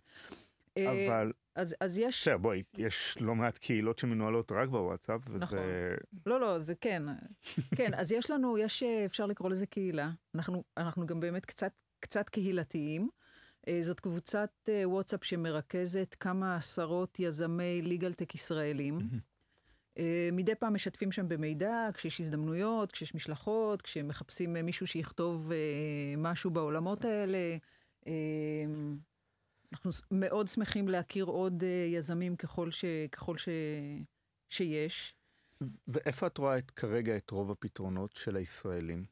B: אה,
A: אבל,
B: אז, אז יש,
A: בסדר, בואי, יש לא מעט קהילות שמנוהלות רק בוואטסאפ, וזה...
B: נכון. לא, לא, זה כן. כן, אז יש לנו, יש, אה, אפשר לקרוא לזה קהילה. אנחנו, אנחנו גם באמת קצת, קצת קהילתיים. אה, זאת קבוצת אה, וואטסאפ שמרכזת כמה עשרות יזמי ליגלטק ישראלים. אה, מדי פעם משתפים שם במידע, כשיש הזדמנויות, כשיש משלחות, כשמחפשים אה, מישהו שיכתוב אה, משהו בעולמות האלה. אנחנו מאוד שמחים להכיר עוד יזמים ככל, ש, ככל ש, שיש.
A: ואיפה את רואה את, כרגע את רוב הפתרונות של הישראלים?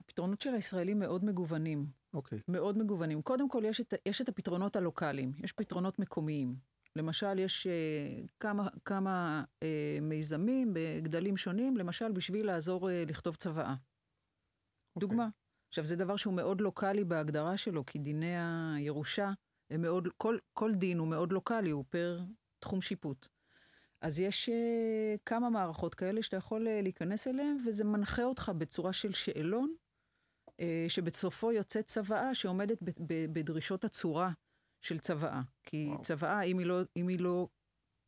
B: הפתרונות של הישראלים מאוד מגוונים.
A: אוקיי.
B: מאוד מגוונים. קודם כל, יש את, יש את הפתרונות הלוקאליים, יש פתרונות מקומיים. למשל, יש uh, כמה, כמה uh, מיזמים בגדלים שונים, למשל, בשביל לעזור uh, לכתוב צוואה. דוגמה. עכשיו, זה דבר שהוא מאוד לוקאלי בהגדרה שלו, כי דיני הירושה, הם מאוד, כל, כל דין הוא מאוד לוקאלי, הוא פר תחום שיפוט. אז יש uh, כמה מערכות כאלה שאתה יכול uh, להיכנס אליהן, וזה מנחה אותך בצורה של שאלון, אה, שבסופו יוצאת צוואה שעומדת ב- ב- בדרישות הצורה של צוואה. כי
A: וואו.
B: צוואה, אם היא, לא, אם היא לא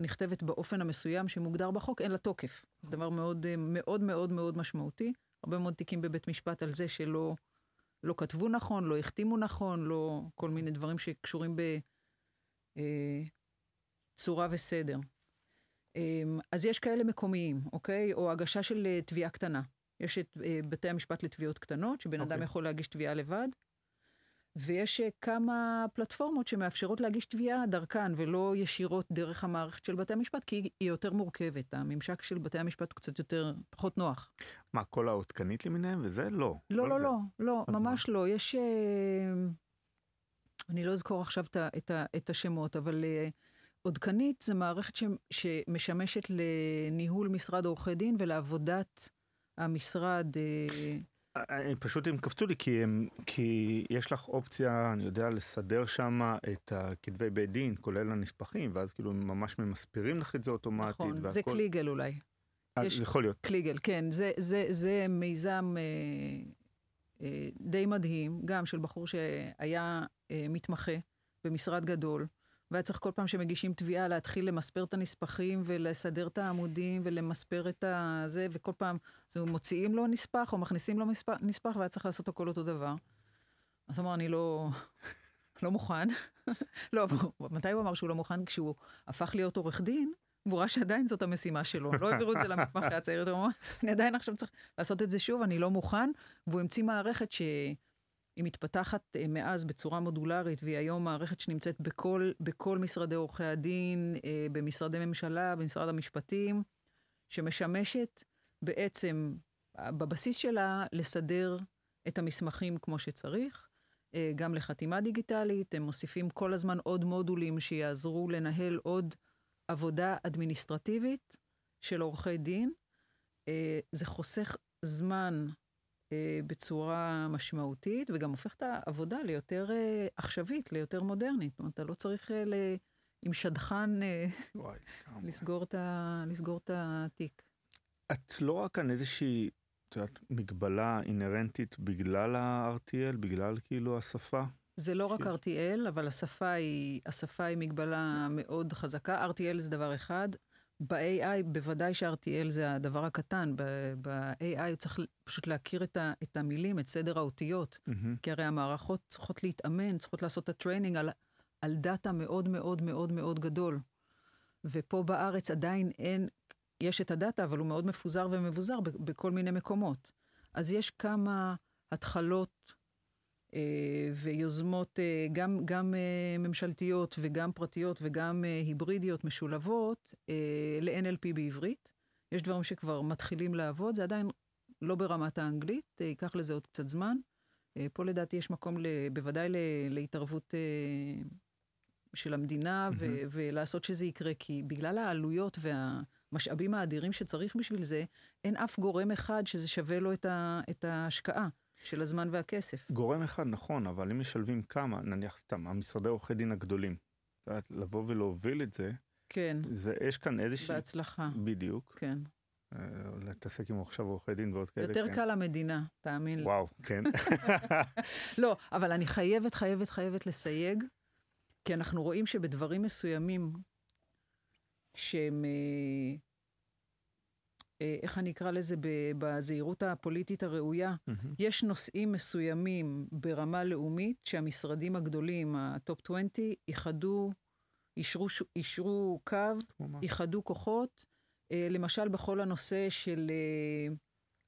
B: נכתבת באופן המסוים שמוגדר בחוק, אין לה תוקף. זה דבר מאוד אה, מאוד מאוד מאוד משמעותי. הרבה מאוד תיקים בבית משפט על זה שלא לא כתבו נכון, לא החתימו נכון, לא כל מיני דברים שקשורים בצורה וסדר. אה, אז יש כאלה מקומיים, אוקיי? או הגשה של אה, תביעה קטנה. יש את אה, בתי המשפט לתביעות קטנות, שבן אדם
A: אוקיי.
B: יכול להגיש תביעה לבד, ויש אה, כמה פלטפורמות שמאפשרות להגיש תביעה דרכן, ולא ישירות דרך המערכת של בתי המשפט, כי היא יותר מורכבת. הממשק של בתי המשפט הוא קצת יותר, פחות נוח.
A: מה, כל העודכנית למיניהם וזה? לא.
B: לא, לא,
A: זה.
B: לא, לא, ממש לא. יש... אה, אני לא אזכור עכשיו את את השמות, אבל אה, עודכנית זה מערכת ש- שמשמשת לניהול משרד עורכי דין ולעבודת המשרד.
A: אני- פשוט הם קפצו לי כי הם כי יש לך אופציה אני יודע לסדר שם את הכתבי בית דין כולל הנספחים ואז כאילו הם ממש ממספרים לך את זה אוטומטית.
B: נכון, זה
A: והכל.
B: קליגל אולי.
A: אה,
B: יש-
A: יכול להיות.
B: קליגל, כן. זה, זה, זה מיזם אה, אה, די מדהים, גם של בחור שהיה אה, מתמחה במשרד גדול, והיה צריך כל פעם שמגישים תביעה להתחיל למספר את הנספחים ולסדר את העמודים ולמספר את הזה, וכל פעם אז מוציאים לו נספח או מכניסים לו נספח, והיה צריך לעשות הכל אותו דבר. אז הוא אמר, אני לא, לא מוכן. לא, אבל הוא- מתי הוא אמר שהוא לא מוכן? כשהוא הפך להיות עורך דין, והוא ראה שעדיין זאת המשימה שלו. לא העבירו את זה למתמחה הצעיר, הוא אמר, אני עדיין עכשיו צריך לעשות את זה שוב, אני לא מוכן. והוא המציא מערכת שהיא מתפתחת אה, מאז בצורה מודולרית, והיא היום מערכת שנמצאת בכל, בכל משרדי עורכי הדין, אה, במשרדי ממשלה, במשרד המשפטים, שמשמשת בעצם, אה, בבסיס שלה, לסדר את המסמכים כמו שצריך. גם לחתימה דיגיטלית, הם מוסיפים כל הזמן עוד מודולים שיעזרו לנהל עוד עבודה אדמיניסטרטיבית של עורכי דין. זה חוסך זמן בצורה משמעותית, וגם הופך את העבודה ליותר אה, עכשווית, ליותר מודרנית. זאת אומרת, אתה לא צריך אה, ל... עם שדכן אה. לסגור את ה- לסגור את התיק.
A: את לא רק על איזושהי את יודעת, מגבלה אינהרנטית בגלל ה-RTL בגלל כאילו השפה.
B: זה לא רק RTL, אבל השפה היא, השפה היא מגבלה מאוד חזקה. RTL זה דבר אחד. ב-AI, בוודאי ש-RTL זה הדבר הקטן. ב-AI צריך פשוט להכיר את, ה, את המילים, את סדר האותיות.
A: מהמם.
B: כי הרי המערכות צריכות להתאמן, צריכות לעשות את ה training על, על דאטה מאוד מאוד מאוד מאוד גדול. ופה בארץ עדיין אין, יש את הדאטה, אבל הוא מאוד מפוזר ומבוזר בכל מיני מקומות. אז יש כמה התחלות ויוזמות, אה, גם, גם אה, ממשלתיות וגם פרטיות וגם אה, היברידיות משולבות אה, ל-NLP בעברית. יש דברים שכבר מתחילים לעבוד, זה עדיין לא ברמת האנגלית, אה, ייקח לזה עוד קצת זמן. אה, פה לדעתי יש מקום ל, בוודאי ל, להתערבות אה, של המדינה ו,
A: מהמם.
B: ולעשות שזה יקרה, כי בגלל העלויות והמשאבים האדירים שצריך בשביל זה, אין אף גורם אחד שזה שווה לו את, ה, את ההשקעה של הזמן והכסף.
A: גורם אחד נכון אבל אם משלבים כמה נניח סתם המשרדי עורכי דין הגדולים. לבוא ולהוביל את זה
B: כן,
A: זה יש כאן איזושהי
B: בהצלחה,
A: בדיוק
B: כן.
A: אה, להתעסק עם עכשיו עורכי דין ועוד כאלה.
B: יותר
A: כן.
B: קל למדינה, תאמין לי.
A: וואו, כן.
B: לא, אבל אני חייבת, חייבת, חייבת לסייג, כי אנחנו רואים שבדברים מסוימים, שהם, אה, איך אני אקרא לזה, בזהירות הפוליטית הראויה,
A: מהמם.
B: יש נושאים מסוימים ברמה לאומית שהמשרדים הגדולים, ה top 20, איחדו, אישרו, אישרו קו? איחדו כוחות, אה, למשל בכל הנושא של אה,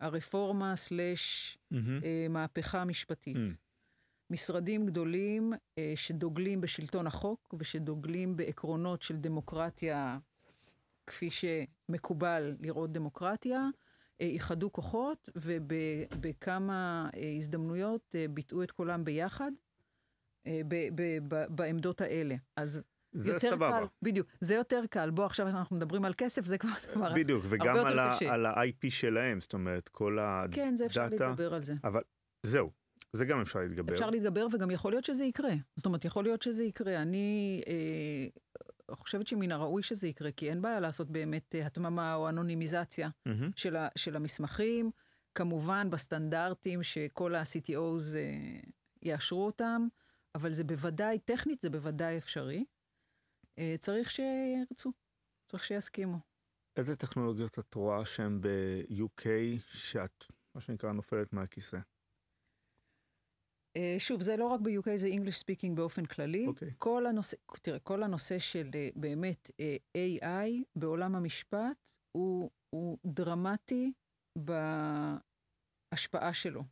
B: הרפורמה סלש
A: מהמם.
B: אה, מהפכה משפטית.
A: Mm.
B: משרדים גדולים אה, שדוגלים בשלטון החוק ושדוגלים בעקרונות של דמוקרטיה, כפי שמקובל לראות דמוקרטיה, אה, איחדו כוחות ובכמה אה, הזדמנויות אה, ביטאו את קולם ביחד בעמדות האלה. אז
A: זה
B: יותר
A: סבבה.
B: קל, בדיוק, זה יותר קל. בוא, עכשיו אנחנו מדברים על כסף, זה כבר דבר...
A: בדיוק, וגם על ה-. על ה-IP שלהם, זאת אומרת, כל הדאטה.
B: כן, זה אפשר להתגבר על זה.
A: אבל זהו, זה גם אפשר להתגבר.
B: אפשר להתגבר, וגם יכול להיות שזה יקרה. זאת אומרת, יכול להיות שזה יקרה. אני אה, חושבת שמן הראוי שזה יקרה, כי אין בעיה לעשות באמת אה, התממה או אנונימיזציה
A: מהמם.
B: של, ה, של המסמכים, כמובן בסטנדרטים שכל ה-CTOs אה, יאשרו אותם, אבל זה בוודאי, טכנית זה בוודאי אפשרי. אה, צריך שירצו, צריך שיסכימו.
A: איזה טכנולוגיות את רואה שהן ב-UK שאת, מה שנקרא, נופלת מהכיסא?
B: אה, שוב, זה לא רק ב-UK, זה English speaking באופן כללי.
A: אוקיי.
B: כל הנושא, תראה, כל הנושא של אה, באמת אה, AI בעולם המשפט הוא, הוא דרמטי בהשפעה שלו.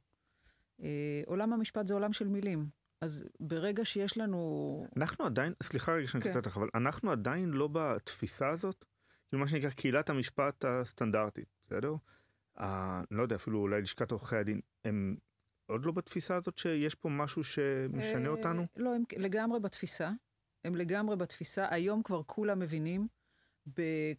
B: עולם המשפט זה עולם של מילים. אז ברגע שיש לנו...
A: אנחנו עדיין, סליחה רגע שאני
B: כן.
A: קוטע אותך, אבל אנחנו עדיין לא בתפיסה הזאת, כאילו מה שנקרא קהילת המשפט הסטנדרטית, בסדר? אני לא יודע, אפילו אולי לשכת עורכי הדין, הם עוד לא בתפיסה הזאת שיש פה משהו שמשנה
B: אה,
A: אותנו?
B: לא, הם לגמרי בתפיסה. הם לגמרי בתפיסה. היום כבר כולם מבינים, בכמה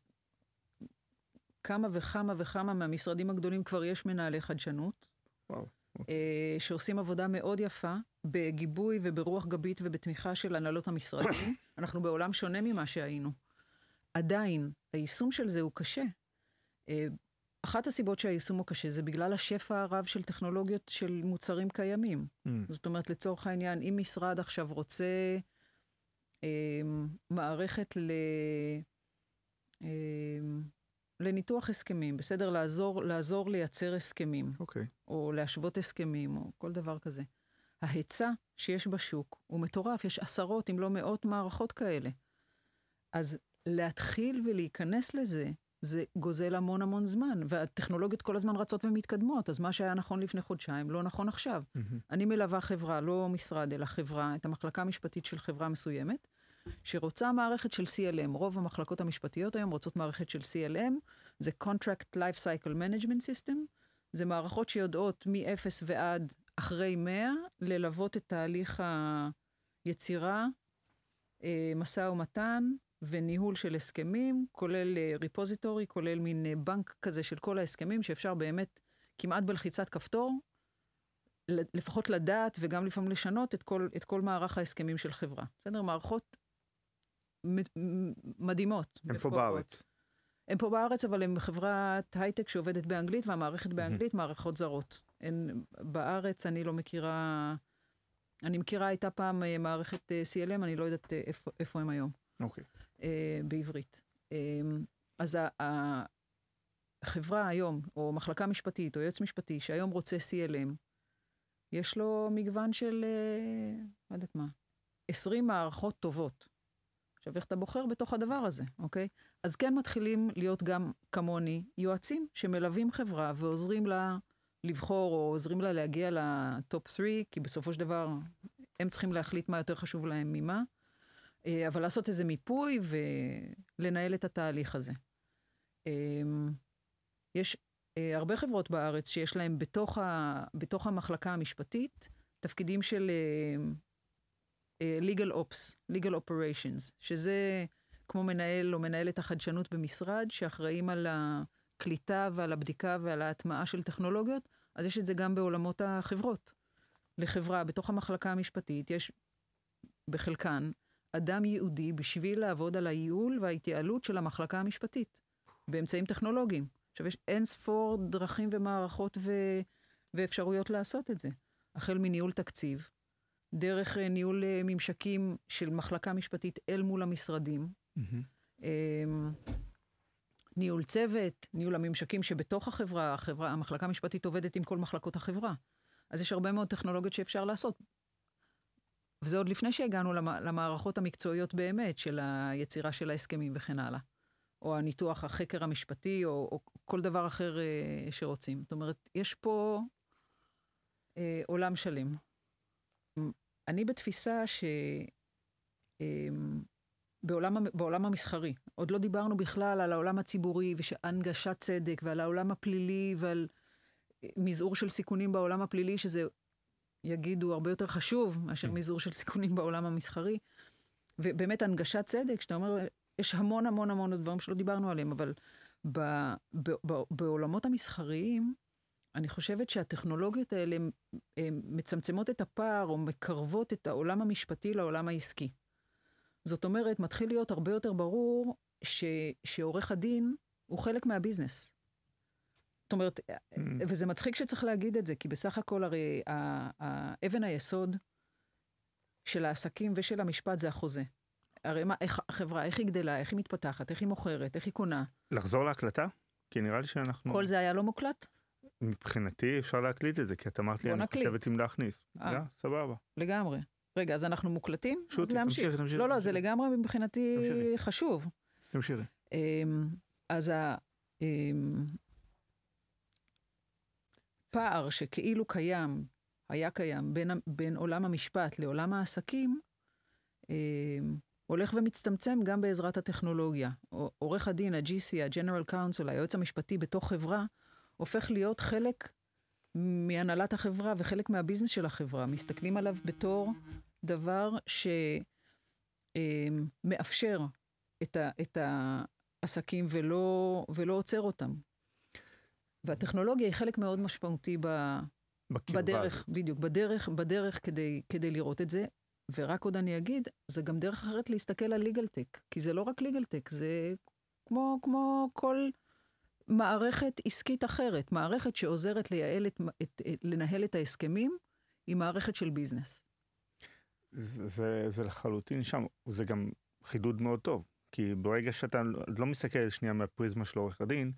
B: וכמה וכמה מהמשרדים הגדולים כבר יש מנהלי חדשנות.
A: וואו.
B: אה, שעושים עבודה מאוד יפה, בגיבוי וברוח גבית ובתמיכה של הנהלות המשרדים. אנחנו בעולם שונה ממה שהיינו. עדיין, היישום של זה הוא קשה. אחת הסיבות שהיישום הוא קשה זה בגלל השפע הרב של טכנולוגיות של מוצרים קיימים.
A: Mm,
B: זאת אומרת, לצורך העניין, אם משרד עכשיו רוצה אה, מערכת ל... אה, לניתוח הסכמים, בסדר? לעזור, לעזור לייצר הסכמים.
A: אוקיי.
B: או להשוות הסכמים, או כל דבר כזה. ההיצע שיש בשוק הוא מטורף, יש עשרות אם לא מאות מערכות כאלה. אז להתחיל ולהיכנס לזה, זה גוזל המון המון זמן, והטכנולוגיות כל הזמן רצות ומתקדמות, אז מה שהיה נכון לפני חודשיים לא נכון עכשיו.
A: מהמם.
B: אני מלווה חברה, לא משרד, אלא חברה, את המחלקה המשפטית של חברה מסוימת, שרוצה מערכת של CLM. רוב המחלקות המשפטיות היום רוצות מערכת של CLM, זה Contract Life Cycle Management System, זה מערכות שיודעות מ-0 ועד אחרי 100, ללוות את תהליך היצירה, אה, משא ומתן וניהול של הסכמים, כולל ריפוזיטורי, כולל מין אה, בנק כזה של כל ההסכמים, שאפשר באמת כמעט בלחיצת כפתור, לפחות לדעת וגם לפעמים לשנות את כל, את כל מערך ההסכמים של חברה. בסדר? מערכות מדהימות.
A: הם פה. בארץ.
B: הם פה בארץ, אבל הם חברת הייטק שעובדת באנגלית, והמערכת באנגלית, מערכות זרות. אין, בארץ אני לא מכירה... אני מכירה, הייתה פעם אה, מערכת אה, CLM, אני לא יודעת אה, איפה, איפה הם היום,
A: אוקיי.
B: אה, בעברית. אה, אז החברה היום, או מחלקה משפטית, או יועץ משפטי, שהיום רוצה CLM, יש לו מגוון של, אה, לא יודעת מה, 20 מערכות טובות. עכשיו, איך אתה בוחר בתוך הדבר הזה, אוקיי? אז כן מתחילים להיות גם כמוני יועצים שמלווים חברה ועוזרים לה לבחור, או עוזרים לה להגיע לטופ 3, כי בסופו של דבר הם צריכים להחליט מה יותר חשוב להם ממה, אבל לעשות איזה מיפוי ולנהל את התהליך הזה. אה, יש אה, הרבה חברות בארץ שיש להן בתוך, ה, בתוך המחלקה המשפטית תפקידים של אה, אה, legal ops, legal operations, שזה כמו מנהל או מנהלת החדשנות במשרד, שאחראים על הקליטה ועל הבדיקה ועל ההטמעה של טכנולוגיות, אז יש את זה גם בעולמות החברות. לחברה, בתוך המחלקה המשפטית, יש בחלקן אדם ייעודי בשביל לעבוד על הייעול וההתייעלות של המחלקה המשפטית, באמצעים טכנולוגיים. עכשיו, יש אין ספור דרכים ומערכות ו... ואפשרויות לעשות את זה. החל מניהול תקציב, דרך אה, ניהול אה, ממשקים של מחלקה משפטית אל מול המשרדים, mm-hmm. ניהול צוות, ניהול הממשקים שבתוך החברה, החברה, המחלקה המשפטית עובדת עם כל מחלקות החברה. אז יש הרבה מאוד טכנולוגיות שאפשר לעשות. וזה עוד לפני שהגענו למערכות המקצועיות באמת, של היצירה של ההסכמים וכן הלאה. או הניתוח, החקר המשפטי, או, או כל דבר אחר אה, שרוצים. זאת אומרת, יש פה אה, עולם שלם. אני בתפיסה ש... אה, בעולם, בעולם המסחרי, עוד לא דיברנו בכלל על העולם הציבורי והנגשת צדק ועל העולם הפלילי ועל אה, מזעור של סיכונים בעולם הפלילי, שזה, יגידו, הרבה יותר חשוב מאשר כן. מזעור של סיכונים בעולם המסחרי. ובאמת הנגשת צדק, שאתה אומר, יש המון המון המון דברים שלא דיברנו עליהם, אבל ב, ב, ב, בעולמות המסחריים, אני חושבת שהטכנולוגיות האלה מצמצמות את הפער או מקרבות את העולם המשפטי לעולם העסקי. זאת אומרת, מתחיל להיות הרבה יותר ברור ש, שעורך הדין הוא חלק מהביזנס. זאת אומרת, mm. וזה מצחיק שצריך להגיד את זה, כי בסך הכל הרי אבן היסוד של העסקים ושל המשפט זה החוזה. הרי מה, איך החברה, איך היא גדלה, איך היא מתפתחת, איך היא מוכרת, איך היא קונה.
A: לחזור להקלטה? כי נראה לי שאנחנו...
B: כל זה היה לא מוקלט?
A: מבחינתי אפשר להקליט את זה, כי את אמרת לי, אני חושבת אם להכניס. אה, סבבה.
B: לגמרי. רגע, אז אנחנו מוקלטים?
A: שוטי, תמשיך, תמשיך.
B: לא, לא, זה לגמרי מבחינתי חשוב.
A: תמשיכי.
B: אמ, אז הפער אמ, שכאילו קיים, היה קיים, בין, בין עולם המשפט לעולם העסקים, אמ, הולך ומצטמצם גם בעזרת הטכנולוגיה. עורך הדין, ה-GC, ה-General Counsel, היועץ המשפטי בתוך חברה, הופך להיות חלק מהנהלת החברה וחלק מהביזנס של החברה. מסתכלים עליו בתור דבר שמאפשר את, ה, את העסקים ולא, ולא עוצר אותם. והטכנולוגיה היא חלק מאוד משמעותי ב, בדרך, בדיוק, בדרך, בדרך כדי, כדי לראות את זה. ורק עוד אני אגיד, זה גם דרך אחרת להסתכל על טק, כי זה לא רק טק, זה כמו, כמו כל מערכת עסקית אחרת, מערכת שעוזרת לייעל את, את, את, לנהל את ההסכמים, היא מערכת של ביזנס.
A: זה, זה, זה לחלוטין שם, זה גם חידוד מאוד טוב, כי ברגע שאתה לא מסתכל שנייה מהפריזמה של עורך הדין,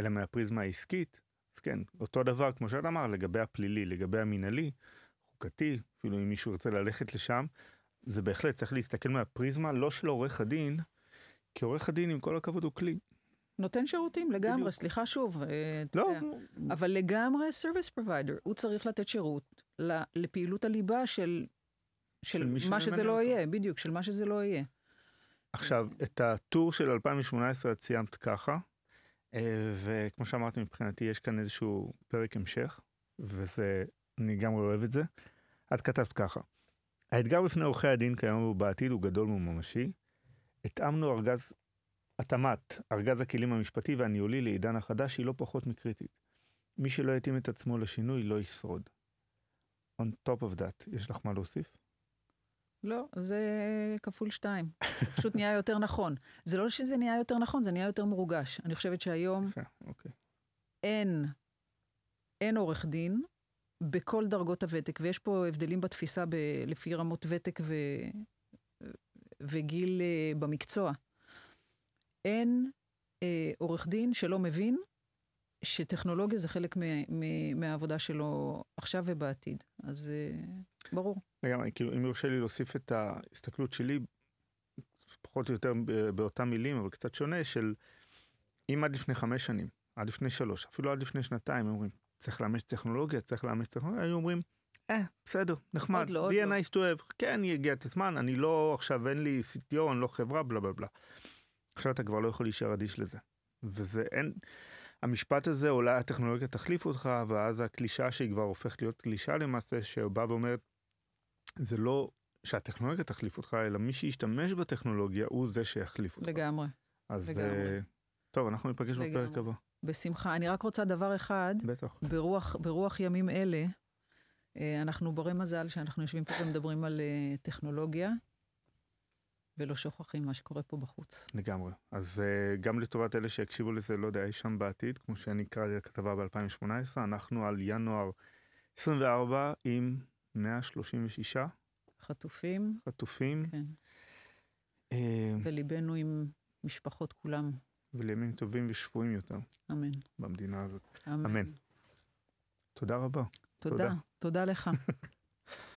A: אלא מהפריזמה העסקית, אז כן, אותו דבר כמו שאת אמר לגבי הפלילי, לגבי המינהלי, חוקתי, אפילו אם מישהו ירצה ללכת לשם, זה בהחלט צריך להסתכל מהפריזמה לא של עורך הדין, כי עורך הדין עם כל הכבוד הוא כלי.
B: נותן שירותים לגמרי, בדיוק. סליחה שוב.
A: אה, לא. יודע,
B: אבל לגמרי service provider, הוא צריך לתת שירות לפעילות הליבה של, של, של מה שזה לא אותו. יהיה, בדיוק, של מה שזה לא יהיה.
A: עכשיו, את הטור של 2018 את סיימת ככה, וכמו שאמרתי, מבחינתי יש כאן איזשהו פרק המשך, וזה, אני גם אוהב את זה. את כתבת ככה, האתגר בפני עורכי הדין כיום ובעתיד הוא גדול וממשי. התאמנו ארגז התאמת ארגז הכלים המשפטי והניהולי לעידן החדש היא לא פחות מקריטית. מי שלא יתאים את עצמו לשינוי לא ישרוד. On top of that, יש לך מה להוסיף?
B: לא, זה כפול שתיים. פשוט נהיה יותר נכון. זה לא שזה נהיה יותר נכון, זה נהיה יותר מורגש. אני חושבת שהיום אוקיי. אין, אין עורך דין בכל דרגות הוותק, ויש פה הבדלים בתפיסה ב, לפי רמות ותק ו, וגיל uh, במקצוע. אין אה, עורך דין שלא מבין שטכנולוגיה זה חלק מ- מ- מהעבודה שלו עכשיו ובעתיד. אז אה, ברור.
A: לגמרי, כאילו, אם יורשה לי להוסיף את ההסתכלות שלי, פחות או יותר באותם מילים, אבל קצת שונה, של אם עד לפני חמש שנים, עד לפני שלוש, אפילו עד לפני שנתיים, אומרים, צריך לאמץ טכנולוגיה, צריך לאמץ טכנולוגיה, היו אומרים, אה, בסדר, נחמד, לא, יהיה nice to have, כן, יגיע את הזמן, אני לא, עכשיו אין לי אני לא חברה, בלה בלה בלה. עכשיו אתה כבר לא יכול להישאר אדיש לזה. וזה אין, המשפט הזה אולי הטכנולוגיה תחליף אותך ואז הקלישה שהיא כבר הופכת להיות קלישה למעשה שבאה ואומרת זה לא שהטכנולוגיה תחליף אותך אלא מי שישתמש בטכנולוגיה הוא זה שיחליף אותך.
B: לגמרי.
A: אז לגמרי. Uh, טוב אנחנו ניפגש בפרק הבא.
B: בשמחה אני רק רוצה דבר אחד.
A: בטח.
B: ברוח, ברוח ימים אלה uh, אנחנו ברי מזל שאנחנו יושבים פה ומדברים על uh, טכנולוגיה. ולא שוכחים מה שקורה פה בחוץ.
A: לגמרי. אז uh, גם לטובת אלה שיקשיבו לזה, לא יודע, אי שם בעתיד, כמו שאני קראתי לכתבה ב-2018, אנחנו על ינואר 24 עם 136
B: חטופים.
A: חטופים.
B: כן.
A: Uh,
B: וליבנו עם משפחות כולם.
A: ולימים טובים ושפויים יותר.
B: אמן.
A: במדינה הזאת.
B: אמן.
A: אמן. תודה רבה.
B: תודה. תודה, תודה לך.